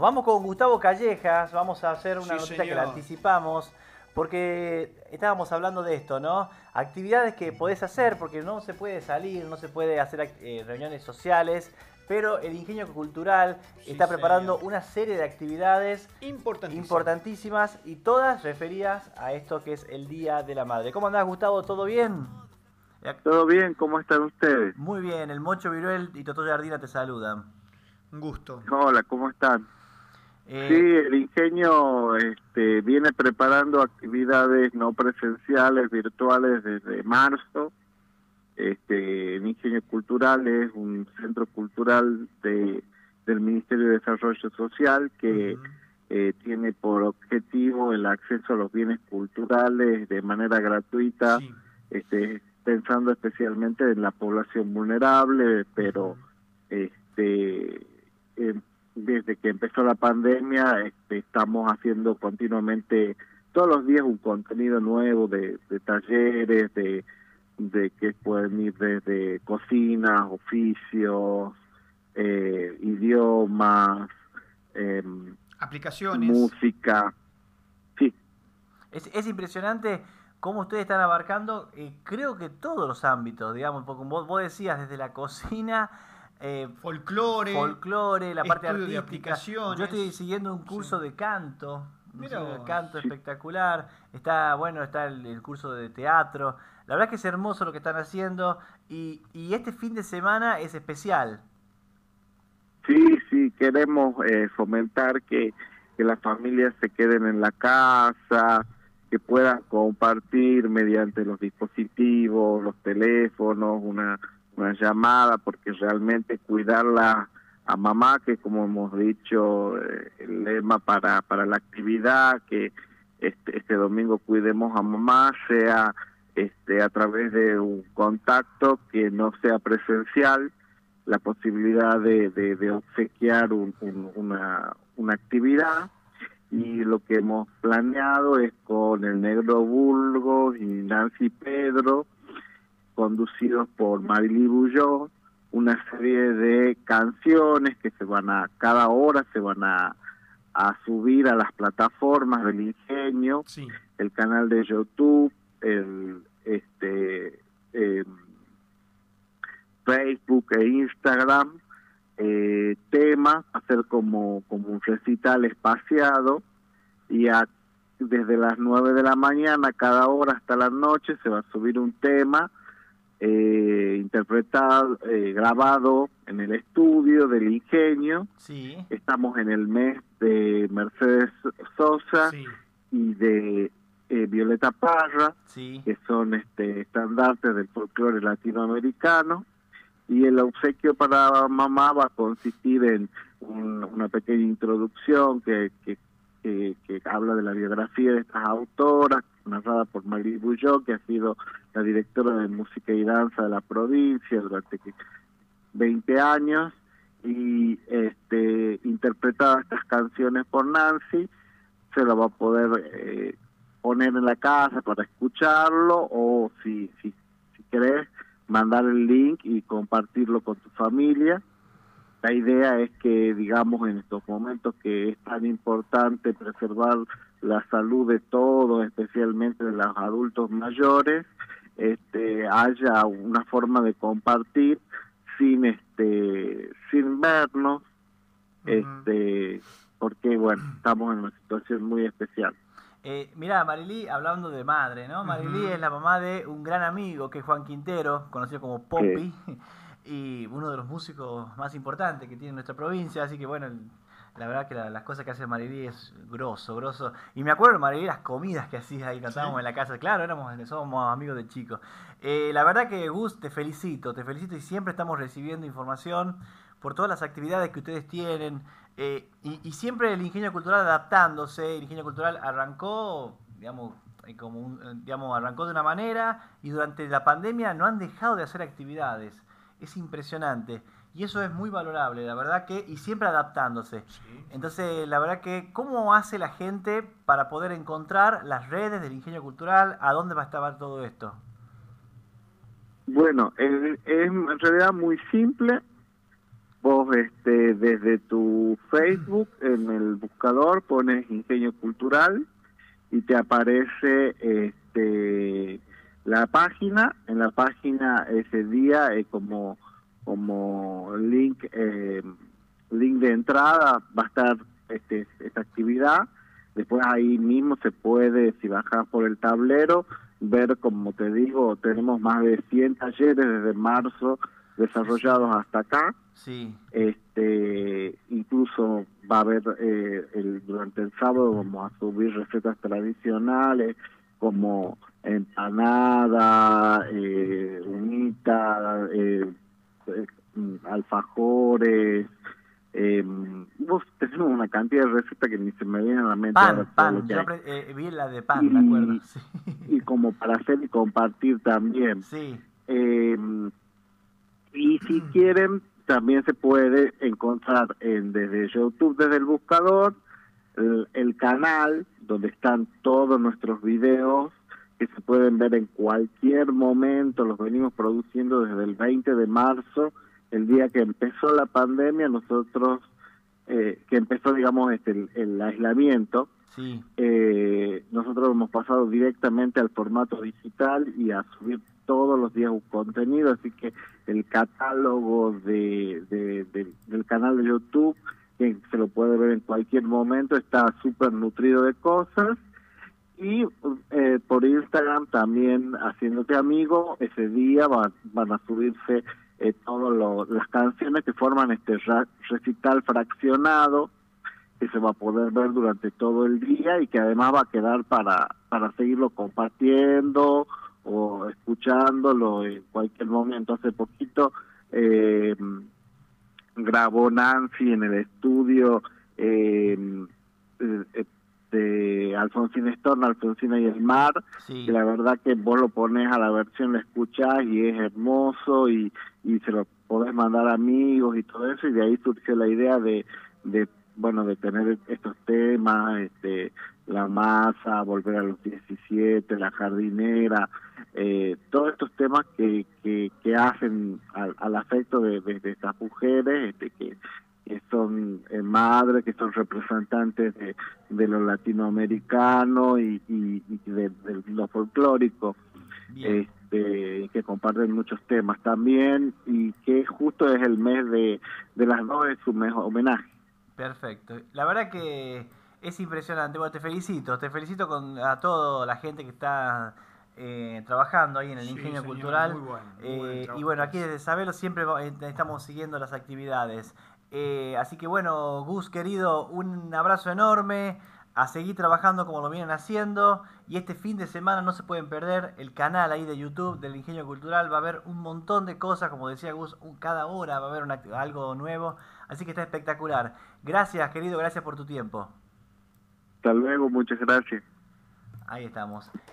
Vamos con Gustavo Callejas, vamos a hacer una notita que la anticipamos, porque estábamos hablando de esto, ¿no? Actividades que podés hacer, porque no se puede salir, no se puede hacer eh, reuniones sociales, pero el Ingenio Cultural está preparando una serie de actividades importantísimas y todas referidas a esto que es el Día de la Madre. ¿Cómo andás, Gustavo? ¿Todo bien? Todo bien, ¿cómo están ustedes? Muy bien, el Mocho Viruel y Toto Jardina te saludan. Un gusto. Hola, ¿cómo están? Eh, sí, el ingenio este, viene preparando actividades no presenciales, virtuales desde marzo. Este, el Ingenio Cultural es un centro cultural de, del Ministerio de Desarrollo Social que eh, tiene por objetivo el acceso a los bienes culturales de manera gratuita, este, pensando especialmente en la población vulnerable, pero este, desde que empezó la pandemia este, estamos haciendo continuamente todos los días un contenido nuevo de, talleres, de, de que pueden ir desde cocinas, oficios, eh, idiomas, em, aplicaciones, música. Sí. Es, es impresionante cómo ustedes están abarcando, eh, creo que todos los ámbitos, digamos, porque vos, vos decías desde la cocina eh, folclore, folclore, la parte artística. De aplicaciones. Yo estoy siguiendo un curso de canto, un canto espectacular. Está, bueno, está el, curso de teatro. La verdad que es hermoso lo que están haciendo y, y este fin de semana es especial. Sí, sí, queremos eh, fomentar que, que las familias se queden en la casa, que puedan compartir mediante los dispositivos, los teléfonos, una una llamada, porque realmente cuidarla a mamá, que como hemos dicho, eh, el lema para, para la actividad, que este, este domingo cuidemos a mamá, sea este, a través de un contacto que no sea presencial, la posibilidad de, de, obsequiar una, una actividad. Y lo que hemos planeado es con el Negro Bulgo y Nancy Pedro conducidos por Marily Bulló, una serie de canciones que se van a, cada hora se van a, a subir a las plataformas del ingenio, el canal de YouTube, el este em, Facebook e Instagram, eh, temas, hacer como, como un recital espaciado y desde las 9 de la mañana cada hora hasta la noche se va a subir un tema eh, interpretado, eh, grabado en el estudio del Ingenio. Sí. Estamos en el mes de Mercedes Sosa y de eh, Violeta Parra, que son este estandartes del folclore latinoamericano. Y el obsequio para mamá va a consistir en una pequeña introducción que, que, que habla de la biografía de estas autoras, narrada por Marie Bulló, que ha sido la directora de música y danza de la provincia durante 20 años y este interpretada estas canciones por Nancy se lo va a poder eh, poner en la casa para escucharlo o si si si querés mandar el link y compartirlo con tu familia la idea es que digamos en estos momentos que es tan importante preservar la salud de todos, especialmente de los adultos mayores, este, haya una forma de compartir sin este sin vernos este porque bueno estamos en una situación muy especial. Eh, mira, Marilí, hablando de madre, ¿no? Marilí es la mamá de un gran amigo que es Juan Quintero, conocido como Poppy, y uno de los músicos más importantes que tiene nuestra provincia, así que bueno, la verdad que las cosas que hace Marilí es grosso, grosso. Y me acuerdo, Marilí, las comidas que hacías ahí, nos estábamos en la casa. Claro, éramos, somos amigos de chicos. Eh, la verdad que, Gus, te felicito, te felicito y siempre estamos recibiendo información por todas las actividades que ustedes tienen. Eh, y, siempre el ingenio cultural adaptándose. El ingenio cultural arrancó, digamos, eh, como digamos, arrancó de una manera y durante la pandemia no han dejado de hacer actividades. Es impresionante. Y eso es muy valorable, la verdad que, y siempre adaptándose. Entonces, la verdad que, ¿cómo hace la gente para poder encontrar las redes del ingenio cultural? ¿A dónde va a estar todo esto? Bueno, es, en realidad muy simple. vos este, desde tu Facebook en el buscador pones Ingenio Cultural y te aparece este, la página. En la página ese día es como, como link, eh, link de entrada va a estar este, esta actividad. Después ahí mismo se puede, si bajas por el tablero, ver, como te digo, tenemos más de 100 talleres desde marzo desarrollados hasta acá. Sí. Este, incluso va a haber eh, el, durante el sábado vamos a subir recetas tradicionales como empanada, eh, unita, eh, eh alfajores. Eh, tenemos una cantidad de recetas que ni se me vienen a la mente. Pan, pan. Yo eh, vi la de pan, me acuerdo. Y como para hacer y compartir también. Sí. Eh, y si quieren, también se puede encontrar en desde YouTube, desde el buscador, el, canal donde están todos nuestros videos que se pueden ver en cualquier momento, los venimos produciendo desde el 20 de marzo, el día que empezó la pandemia, nosotros, eh, que empezó, digamos, este, el, aislamiento, sí. eh, nosotros hemos pasado directamente al formato digital y a subir todos los días un contenido, así que el catálogo de, del canal de YouTube, que se lo puede ver en cualquier momento, está súper nutrido de cosas. Y eh, por Instagram también haciéndote amigo, ese día van a subirse eh, todas las canciones que forman este recital fraccionado que se va a poder ver durante todo el día y que además va a quedar para, para seguirlo compartiendo o escuchándolo en cualquier momento. Hace poquito eh, grabó Nancy en el estudio eh, de Alfonsina Storna, Alfonsina y el mar, y la verdad que vos lo pones a la versión, lo escuchás y es hermoso y, y se lo podés mandar a amigos y todo eso, y de ahí surgió la idea de, de bueno, de tener estos temas, este, la masa, volver a los 17, la jardinera, eh, todos estos temas que, que, que hacen al, afecto de, de, estas mujeres, este, que, que son eh, madres, que son representantes de, de lo latinoamericano y, y, de, lo folclórico, este, que comparten muchos temas también y que justo es el mes de, de las dos es su mejor homenaje. Perfecto. La verdad que es impresionante. Bueno, te felicito, te felicito con a toda la gente que está eh, trabajando ahí en el ingenio cultural. Eh, y bueno, aquí desde Sabelo siempre eh, estamos siguiendo las actividades. Así que bueno, Gus querido, un abrazo enorme. A seguir trabajando como lo vienen haciendo. Y este fin de semana no se pueden perder el canal ahí de YouTube del Ingenio Cultural. Va a haber un montón de cosas, como decía Gus, cada hora va a haber algo nuevo. Así que está espectacular. Gracias, querido, gracias por tu tiempo. Hasta luego, muchas gracias. Ahí estamos.